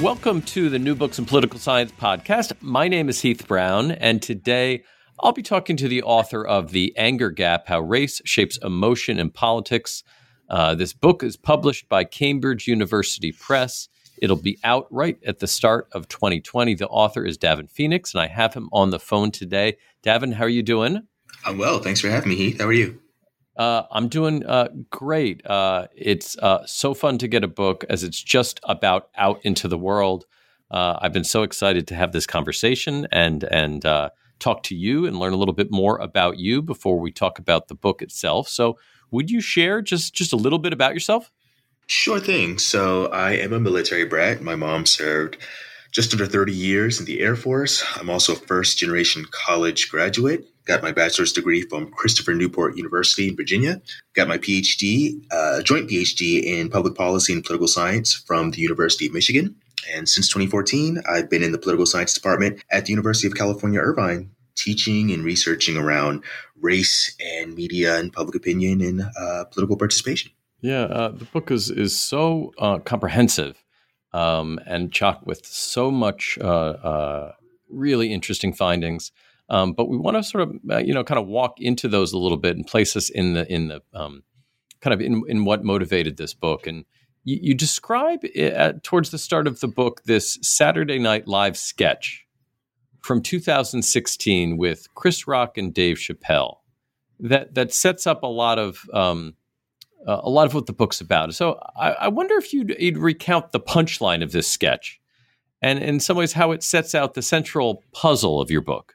Welcome to the New Books in Political Science podcast. My name is Heath Brown, and today I'll be talking to the author of The Anger Gap How Race Shapes Emotion in Politics. Uh, this book is published by Cambridge University Press. It'll be out right at the start of 2020. The author is Davin Phoenix, and I have him on the phone today. Davin, how are you doing? I'm well. Thanks for having me, Heath. How are you? Uh, I'm doing uh, great. Uh, it's uh, so fun to get a book as it's just about out into the world. Uh, I've been so excited to have this conversation and and uh, talk to you and learn a little bit more about you before we talk about the book itself. So, would you share just just a little bit about yourself? Sure thing. So, I am a military brat. My mom served just under 30 years in the Air Force. I'm also a first generation college graduate. Got my bachelor's degree from Christopher Newport University in Virginia. Got my PhD, uh, joint PhD in public policy and political science from the University of Michigan. And since 2014, I've been in the political science department at the University of California, Irvine, teaching and researching around race and media and public opinion and uh, political participation. Yeah, uh, the book is is so uh, comprehensive um, and chock with so much uh, uh, really interesting findings. Um, but we want to sort of, uh, you know, kind of walk into those a little bit and place us in the in the um, kind of in in what motivated this book. And you, you describe at, towards the start of the book this Saturday Night Live sketch from 2016 with Chris Rock and Dave Chappelle that that sets up a lot of um, uh, a lot of what the book's about. So I, I wonder if you'd, you'd recount the punchline of this sketch, and in some ways how it sets out the central puzzle of your book.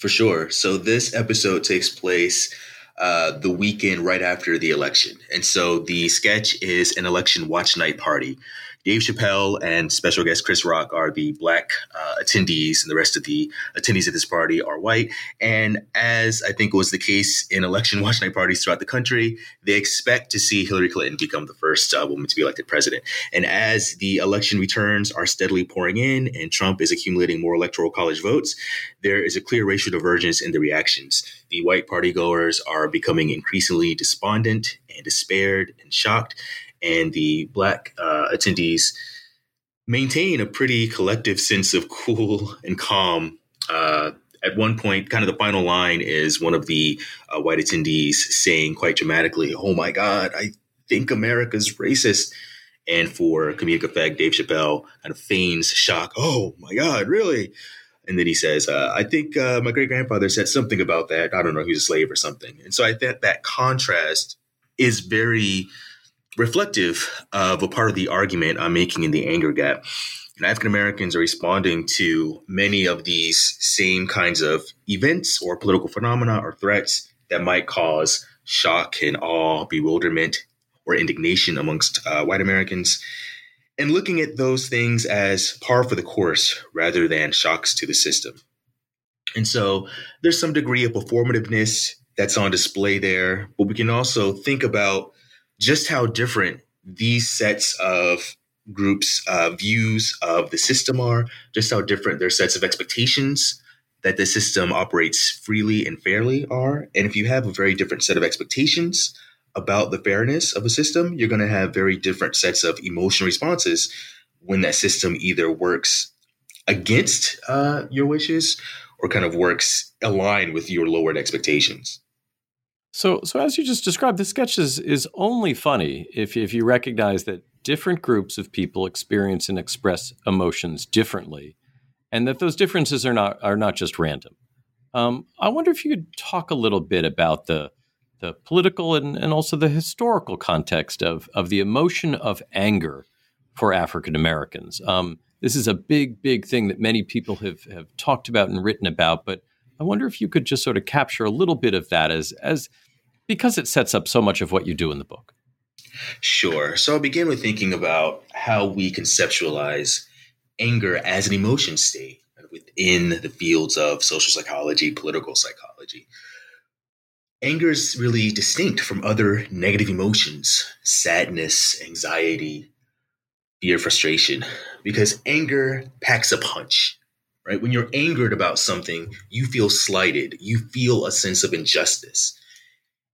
For sure. So this episode takes place uh, the weekend right after the election. And so the sketch is an election watch night party Dave Chappelle and special guest Chris Rock are the black uh, attendees, and the rest of the attendees at this party are white. And as I think was the case in election watch night parties throughout the country, they expect to see Hillary Clinton become the first uh, woman to be elected president. And as the election returns are steadily pouring in and Trump is accumulating more electoral college votes, there is a clear racial divergence in the reactions. The white party goers are becoming increasingly despondent and despaired and shocked and the black uh, attendees maintain a pretty collective sense of cool and calm. Uh, at one point, kind of the final line is one of the uh, white attendees saying quite dramatically, Oh my God, I think America's racist. And for comedic effect, Dave Chappelle kind of feigns shock. Oh my God, really? And then he says, uh, I think uh, my great grandfather said something about that. I don't know, he was a slave or something. And so I think that contrast is very reflective of a part of the argument I'm making in the anger gap. And African Americans are responding to many of these same kinds of events or political phenomena or threats that might cause shock and awe, bewilderment, or indignation amongst uh, white Americans. And looking at those things as par for the course rather than shocks to the system. And so there's some degree of performativeness that's on display there, but we can also think about just how different these sets of groups' uh, views of the system are, just how different their sets of expectations that the system operates freely and fairly are. And if you have a very different set of expectations about the fairness of a system, you're going to have very different sets of emotional responses when that system either works against uh, your wishes or kind of works aligned with your lowered expectations. So, so as you just described, the sketch is, is only funny if, if you recognize that different groups of people experience and express emotions differently, and that those differences are not are not just random. Um, I wonder if you could talk a little bit about the the political and, and also the historical context of of the emotion of anger for African Americans. Um, this is a big, big thing that many people have have talked about and written about, but I wonder if you could just sort of capture a little bit of that as as because it sets up so much of what you do in the book. Sure. So I'll begin with thinking about how we conceptualize anger as an emotion state within the fields of social psychology, political psychology. Anger is really distinct from other negative emotions, sadness, anxiety, fear, frustration, because anger packs a punch, right? When you're angered about something, you feel slighted, you feel a sense of injustice,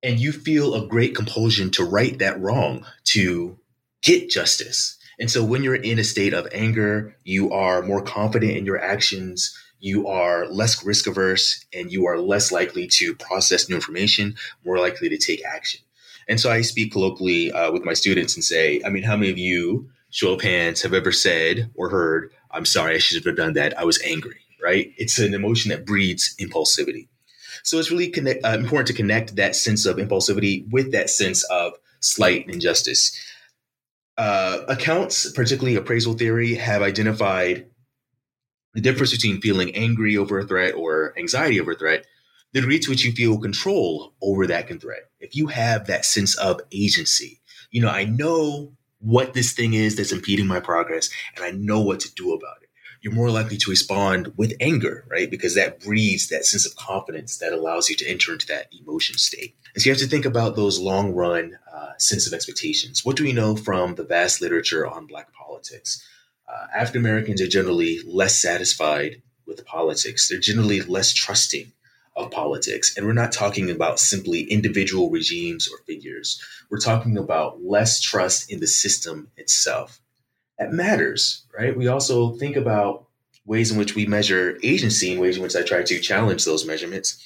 and you feel a great compulsion to right that wrong, to get justice. And so when you're in a state of anger, you are more confident in your actions, you are less risk averse, and you are less likely to process new information, more likely to take action. And so I speak colloquially uh, with my students and say, I mean, how many of you, show of hands, have ever said or heard, I'm sorry, I should have done that. I was angry, right? It's an emotion that breeds impulsivity. So it's really connect, uh, important to connect that sense of impulsivity with that sense of slight injustice. Uh, accounts, particularly appraisal theory, have identified the difference between feeling angry over a threat or anxiety over a threat, the degree to which you feel control over that can threat. If you have that sense of agency, you know, I know what this thing is that's impeding my progress and I know what to do about it. You're more likely to respond with anger, right? Because that breeds that sense of confidence that allows you to enter into that emotion state. And so you have to think about those long run uh, sense of expectations. What do we know from the vast literature on Black politics? Uh, African Americans are generally less satisfied with politics. They're generally less trusting of politics. And we're not talking about simply individual regimes or figures. We're talking about less trust in the system itself. That matters, right? We also think about ways in which we measure agency and ways in which I try to challenge those measurements.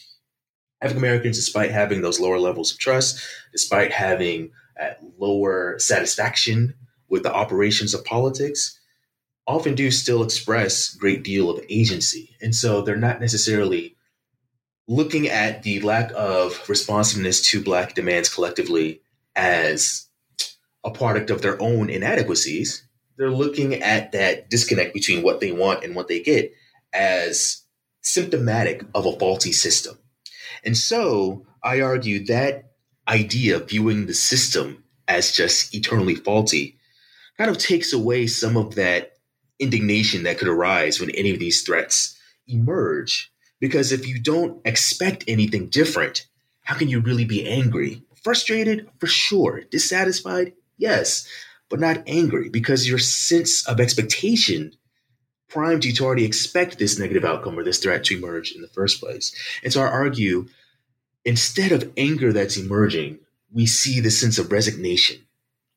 African Americans, despite having those lower levels of trust, despite having lower satisfaction with the operations of politics, often do still express great deal of agency. And so they're not necessarily looking at the lack of responsiveness to Black demands collectively as a product of their own inadequacies. They're looking at that disconnect between what they want and what they get as symptomatic of a faulty system. And so I argue that idea of viewing the system as just eternally faulty kind of takes away some of that indignation that could arise when any of these threats emerge because if you don't expect anything different, how can you really be angry? Frustrated, for sure. Dissatisfied, yes, but not angry because your sense of expectation primed you to already expect this negative outcome or this threat to emerge in the first place. And so I argue instead of anger that's emerging, we see the sense of resignation.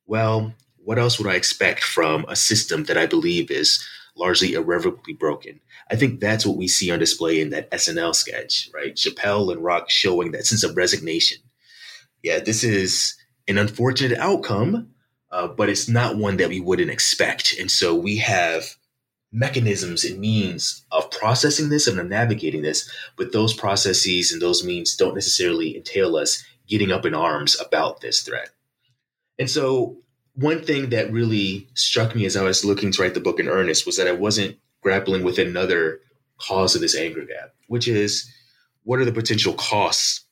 Well, what else would I expect from a system that I believe is largely irrevocably broken? I think that's what we see on display in that SNL sketch, right? Chappelle and Rock showing that sense of resignation. Yeah, this is an unfortunate outcome, uh, but it's not one that we wouldn't expect. And so we have mechanisms and means of processing this and of navigating this, but those processes and those means don't necessarily entail us getting up in arms about this threat. And so, one thing that really struck me as I was looking to write the book in earnest was that I wasn't grappling with another cause of this anger gap, which is what are the potential costs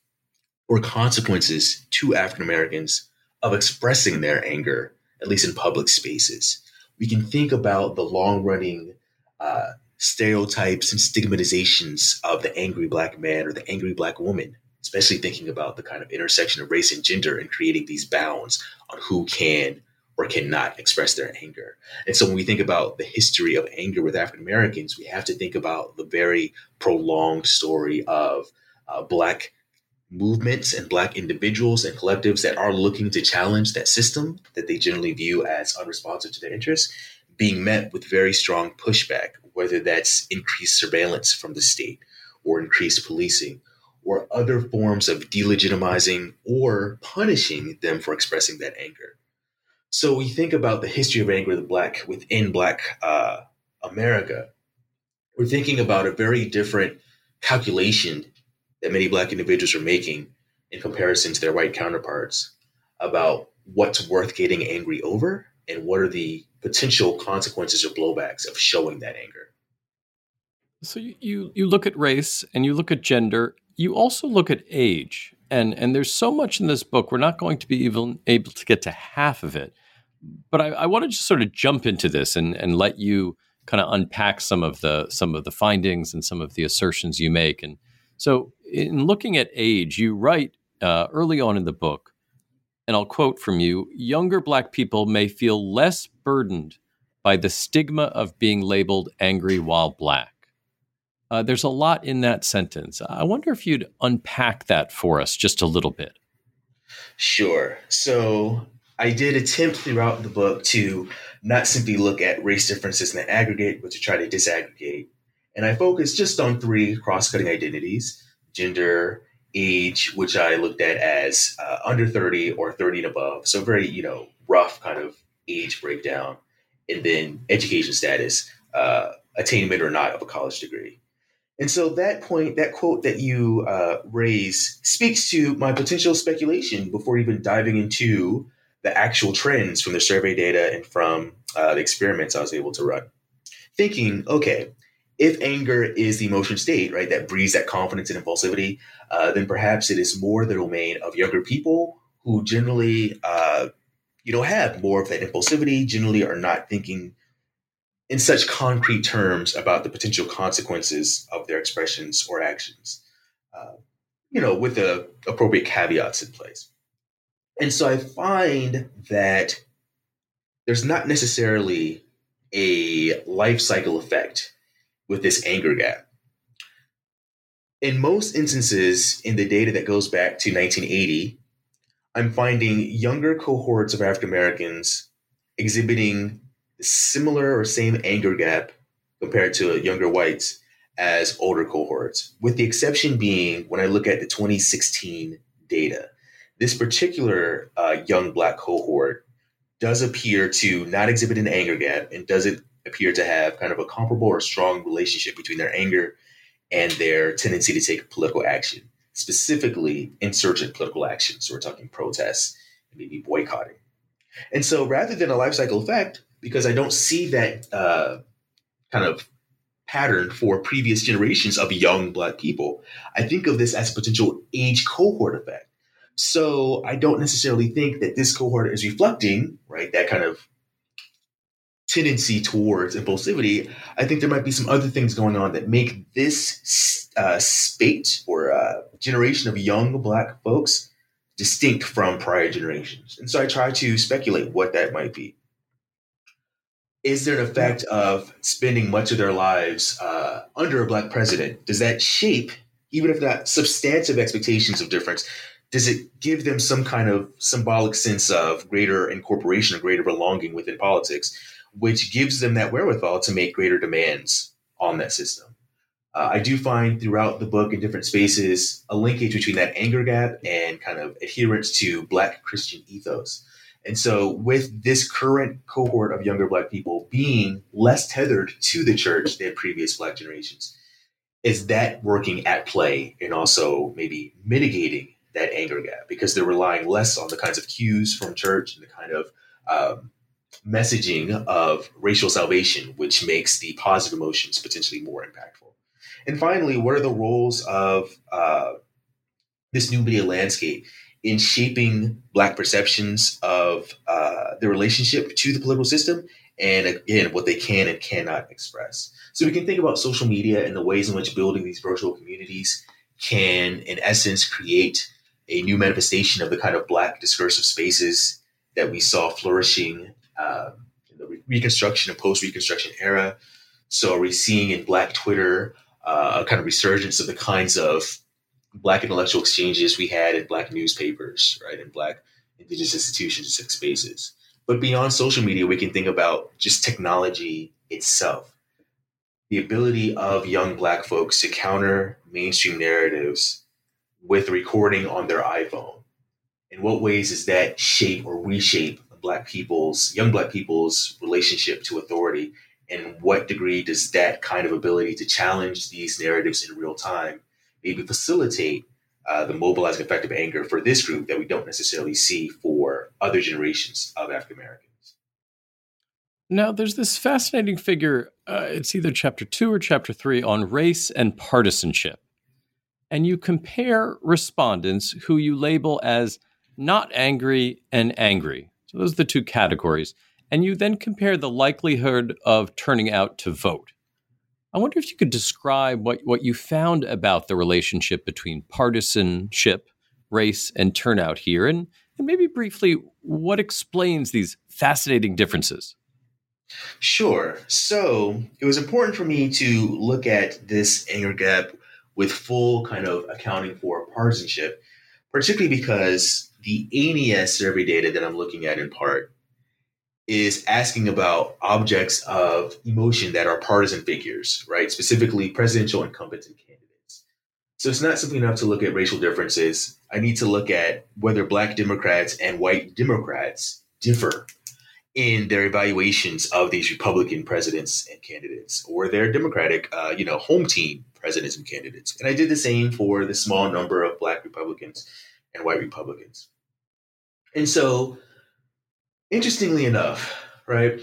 or consequences to African Americans of expressing their anger, at least in public spaces? We can think about the long running uh, stereotypes and stigmatizations of the angry black man or the angry black woman, especially thinking about the kind of intersection of race and gender and creating these bounds on who can or cannot express their anger. And so when we think about the history of anger with African Americans, we have to think about the very prolonged story of uh, Black movements and Black individuals and collectives that are looking to challenge that system that they generally view as unresponsive to their interests, being met with very strong pushback, whether that's increased surveillance from the state or increased policing or other forms of delegitimizing or punishing them for expressing that anger. So we think about the history of anger the black within Black uh, America. We're thinking about a very different calculation that many Black individuals are making in comparison to their white counterparts about what's worth getting angry over and what are the potential consequences or blowbacks of showing that anger. So you, you, you look at race and you look at gender. You also look at age, and and there's so much in this book. We're not going to be even able to get to half of it but I, I want to just sort of jump into this and, and let you kind of unpack some of the some of the findings and some of the assertions you make. And so, in looking at age, you write uh, early on in the book, and I'll quote from you: "Younger Black people may feel less burdened by the stigma of being labeled angry while Black." Uh, there's a lot in that sentence. I wonder if you'd unpack that for us just a little bit. Sure. So I did attempt throughout the book to not simply look at race differences in the aggregate, but to try to disaggregate. And I focused just on three cross cutting identities gender, age, which I looked at as uh, under 30 or 30 and above. So, very, you know, rough kind of age breakdown. And then education status, uh, attainment or not of a college degree. And so that point, that quote that you uh, raise speaks to my potential speculation before even diving into the actual trends from the survey data and from uh, the experiments I was able to run. Thinking, okay, if anger is the emotion state, right, that breeds that confidence and impulsivity, uh, then perhaps it is more the domain of younger people who generally, uh, you know, have more of that impulsivity, generally are not thinking in such concrete terms about the potential consequences of their expressions or actions, uh, you know, with the appropriate caveats in place. And so I find that there's not necessarily a life cycle effect with this anger gap. In most instances, in the data that goes back to 1980, I'm finding younger cohorts of African Americans exhibiting similar or same anger gap compared to younger whites as older cohorts, with the exception being when I look at the 2016 data. This particular uh, young black cohort does appear to not exhibit an anger gap and doesn't appear to have kind of a comparable or strong relationship between their anger and their tendency to take political action, specifically insurgent political action. So we're talking protests and maybe boycotting. And so rather than a life cycle effect, because I don't see that uh, kind of pattern for previous generations of young Black people. I think of this as a potential age cohort effect. So I don't necessarily think that this cohort is reflecting, right, that kind of tendency towards impulsivity. I think there might be some other things going on that make this uh, spate or uh, generation of young Black folks distinct from prior generations. And so I try to speculate what that might be is there an effect of spending much of their lives uh, under a black president? Does that shape, even if not substantive expectations of difference, does it give them some kind of symbolic sense of greater incorporation or greater belonging within politics, which gives them that wherewithal to make greater demands on that system? Uh, I do find throughout the book in different spaces a linkage between that anger gap and kind of adherence to Black Christian ethos. And so, with this current cohort of younger Black people being less tethered to the church than previous Black generations, is that working at play and also maybe mitigating that anger gap because they're relying less on the kinds of cues from church and the kind of um, messaging of racial salvation, which makes the positive emotions potentially more impactful. And finally, what are the roles of uh, this new media landscape in shaping Black perceptions of uh, the relationship to the political system and again, what they can and cannot express. So we can think about social media and the ways in which building these virtual communities can, in essence, create a new manifestation of the kind of Black discursive spaces that we saw flourishing uh, in the Reconstruction and post Reconstruction era. So, are we seeing in Black Twitter uh, a kind of resurgence of the kinds of black intellectual exchanges we had in black newspapers, right, in black indigenous institutions and spaces. But beyond social media, we can think about just technology itself. The ability of young black folks to counter mainstream narratives with recording on their iPhone. In what ways does that shape or reshape black people's young black people's relationship to authority? And what degree does that kind of ability to challenge these narratives in real time maybe facilitate uh, the mobilizing effect of anger for this group that we don't necessarily see for other generations of African Americans. Now, there's this fascinating figure, uh, it's either chapter two or chapter three, on race and partisanship. And you compare respondents who you label as not angry and angry. So those are the two categories. And you then compare the likelihood of turning out to vote. I wonder if you could describe what, what you found about the relationship between partisanship, race, and turnout here, and, and maybe briefly what explains these fascinating differences. Sure. So it was important for me to look at this anger gap with full kind of accounting for partisanship, particularly because the ANES survey data that I'm looking at in part is asking about objects of emotion that are partisan figures, right? Specifically, presidential incumbents and candidates. So it's not simply enough to look at racial differences. I need to look at whether Black Democrats and white Democrats differ in their evaluations of these Republican presidents and candidates, or their Democratic, uh, you know, home team presidents and candidates. And I did the same for the small number of Black Republicans and white Republicans. And so, interestingly enough, right,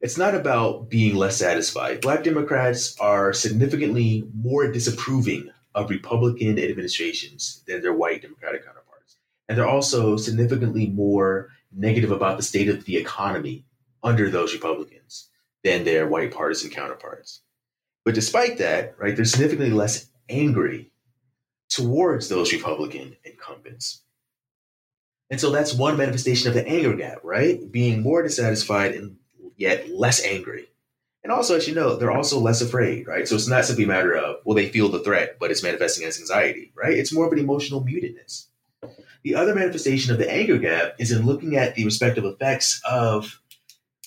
it's not about being less satisfied. Black Democrats are significantly more disapproving of Republican administrations than their white Democratic counterparts. And they're also significantly more negative about the state of the economy under those Republicans than their white partisan counterparts. But despite that, right, they're significantly less angry towards those Republican incumbents. And so that's one manifestation of the anger gap, right? Being more dissatisfied and yet less angry. And also, as you know, they're also less afraid, right? So it's not simply a matter of, well, they feel the threat, but it's manifesting as anxiety, right? It's more of an emotional mutedness. The other manifestation of the anger gap is in looking at the respective effects of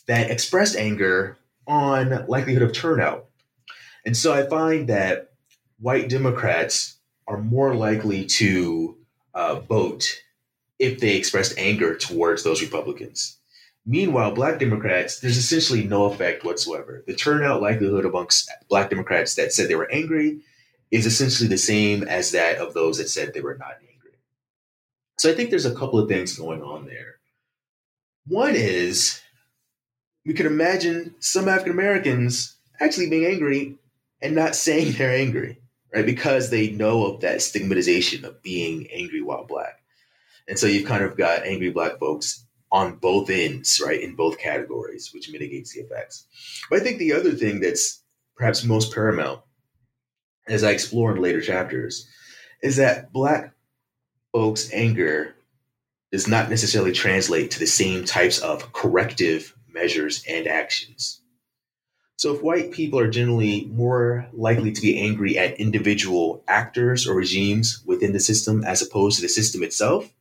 that expressed anger on likelihood of turnout. And so I find that white Democrats are more likely to uh, vote if they expressed anger towards those Republicans. Meanwhile, black Democrats, there's essentially no effect whatsoever. The turnout likelihood amongst black Democrats that said they were angry is essentially the same as that of those that said they were not. So I think there's a couple of things going on there. One is we could imagine some African Americans actually being angry and not saying they're angry, right? Because they know of that stigmatization of being angry while black. And so you've kind of got angry black folks on both ends, right, in both categories, which mitigates the effects. But I think the other thing that's perhaps most paramount as I explore in later chapters is that black folks' anger does not necessarily translate to the same types of corrective measures and actions. So, if white people are generally more likely to be angry at individual actors or regimes within the system as opposed to the system itself,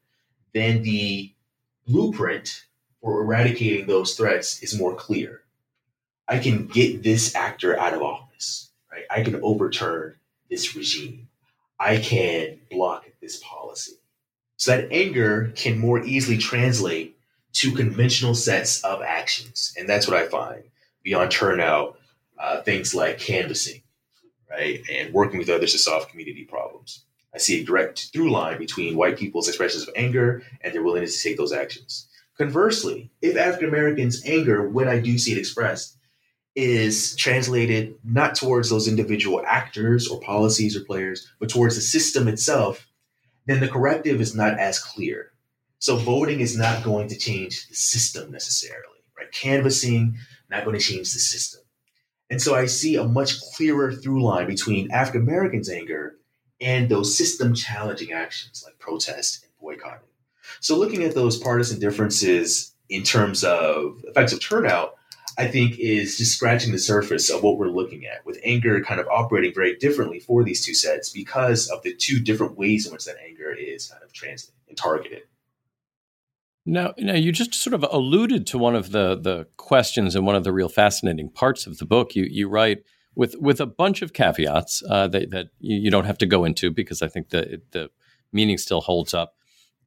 then the blueprint for eradicating those threats is more clear. I can get this actor out of office, right? I can overturn this regime. I can block this policy. So that anger can more easily translate to conventional sets of actions. And that's what I find beyond turnout, uh, things like canvassing, right? And working with others to solve community problems. I see a direct through line between white people's expressions of anger and their willingness to take those actions. Conversely, if African Americans' anger, when I do see it expressed, is translated not towards those individual actors or policies or players, but towards the system itself, then the corrective is not as clear. So voting is not going to change the system necessarily, right? Canvassing, not going to change the system. And so I see a much clearer through line between African Americans' anger and those system challenging actions like protest and boycotting. So looking at those partisan differences in terms of effects of turnout, I think is just scratching the surface of what we're looking at, with anger kind of operating very differently for these two sets because of the two different ways in which that anger is kind of translated and targeted. Now, now you just sort of alluded to one of the the questions and one of the real fascinating parts of the book. You you write with with a bunch of caveats uh, that that you, don't have to go into because I think the the meaning still holds up.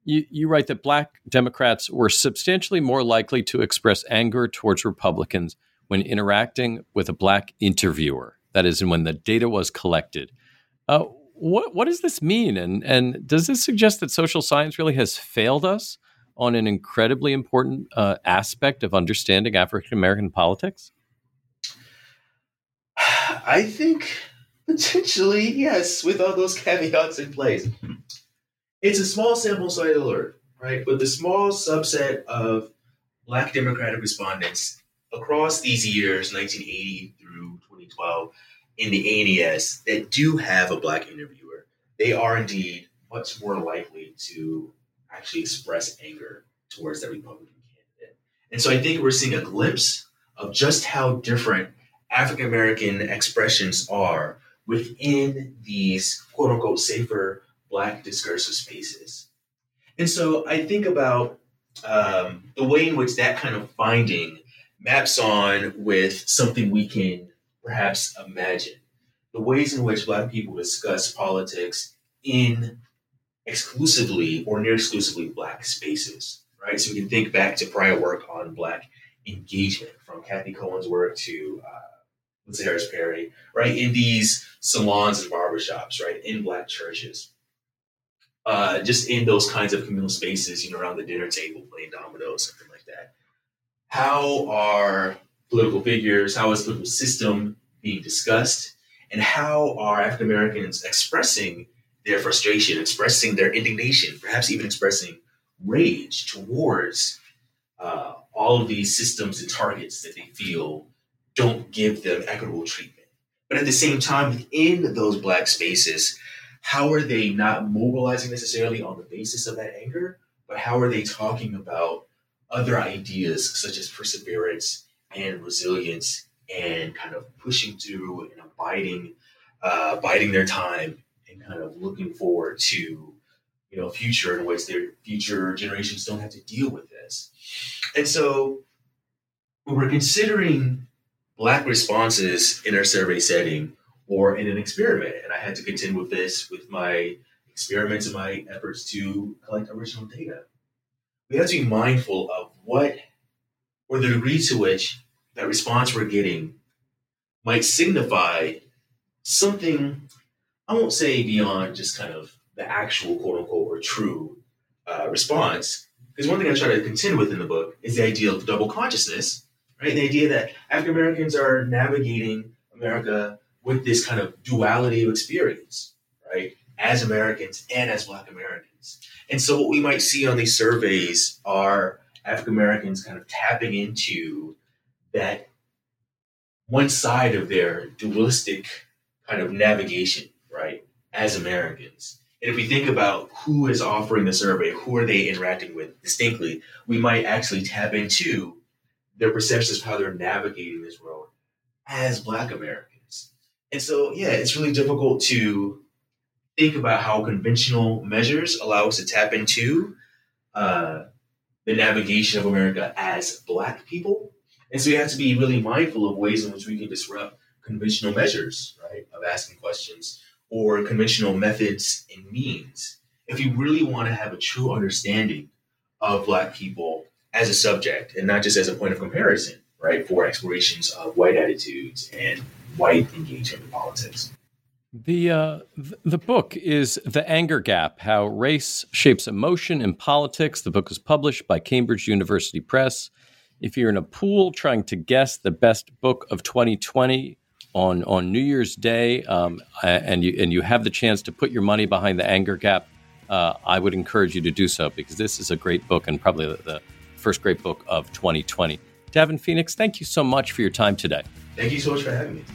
You, you write that black Democrats were substantially more likely to express anger towards Republicans when interacting with a black interviewer. That is, when the data was collected. Uh, what what does this mean, and and does this suggest that social science really has failed us on an incredibly important uh, aspect of understanding African American politics? I think potentially yes, with all those caveats in place. It's a small sample size alert, right? But the small subset of Black Democratic respondents across these years, 1980 through 2012, in the ANES that do have a Black interviewer, they are indeed much more likely to actually express anger towards that Republican candidate. And so I think we're seeing a glimpse of just how different African American expressions are within these quote unquote safer Black discursive spaces. And so I think about um, the way in which that kind of finding maps on with something we can perhaps imagine. The ways in which Black people discuss politics in exclusively or near exclusively Black spaces, right? So we can think back to prior work on Black engagement, from Cathy Cohen's work to uh, Lindsay Harris Perry, right? In these salons and barbershops, right? In Black churches. Uh, just in those kinds of communal spaces, you know, around the dinner table, playing dominoes, something like that. How are political figures, how is the political system being discussed, and how are African Americans expressing their frustration, expressing their indignation, perhaps even expressing rage towards uh, all of these systems and targets that they feel don't give them equitable treatment. But at the same time, within those Black spaces, how are they not mobilizing necessarily on the basis of that anger, but how are they talking about other ideas such as perseverance and resilience and kind of pushing through and abiding, uh, biding their time and kind of looking forward to, you know, future in which their future generations don't have to deal with this. And so when we're considering Black responses in our survey setting or in an experiment, and I had to contend with this with my experiments and my efforts to collect original data, we have to be mindful of what or the degree to which that response we're getting might signify something, I won't say beyond just kind of the actual quote unquote or true uh, response. Because one thing I try to contend with in the book is the idea of double consciousness, right? The idea that African Americans are navigating America with this kind of duality of experience, right? As Americans and as Black Americans. And so what we might see on these surveys are African Americans kind of tapping into that one side of their dualistic kind of navigation, right, as Americans. And if we think about who is offering the survey, who are they interacting with distinctly, we might actually tap into their perceptions of how they're navigating this world as Black Americans. And so, yeah, it's really difficult to think about how conventional measures allow us to tap into uh, the navigation of America as Black people. And so we have to be really mindful of ways in which we can disrupt conventional measures, right, of asking questions or conventional methods and means. If you really want to have a true understanding of Black people as a subject and not just as a point of comparison, right, for explorations of white attitudes and white engagement in politics. The uh, the book is The Anger Gap: How Race Shapes Emotion in Politics. The book is published by Cambridge University Press. If you're in a pool trying to guess the best book of 2020 on on New Year's Day, um, and you and you have the chance to put your money behind The Anger Gap, uh, I would encourage you to do so because this is a great book and probably the, the first great book of 2020. Davin Phoenix, thank you so much for your time today. Thank you so much for having me.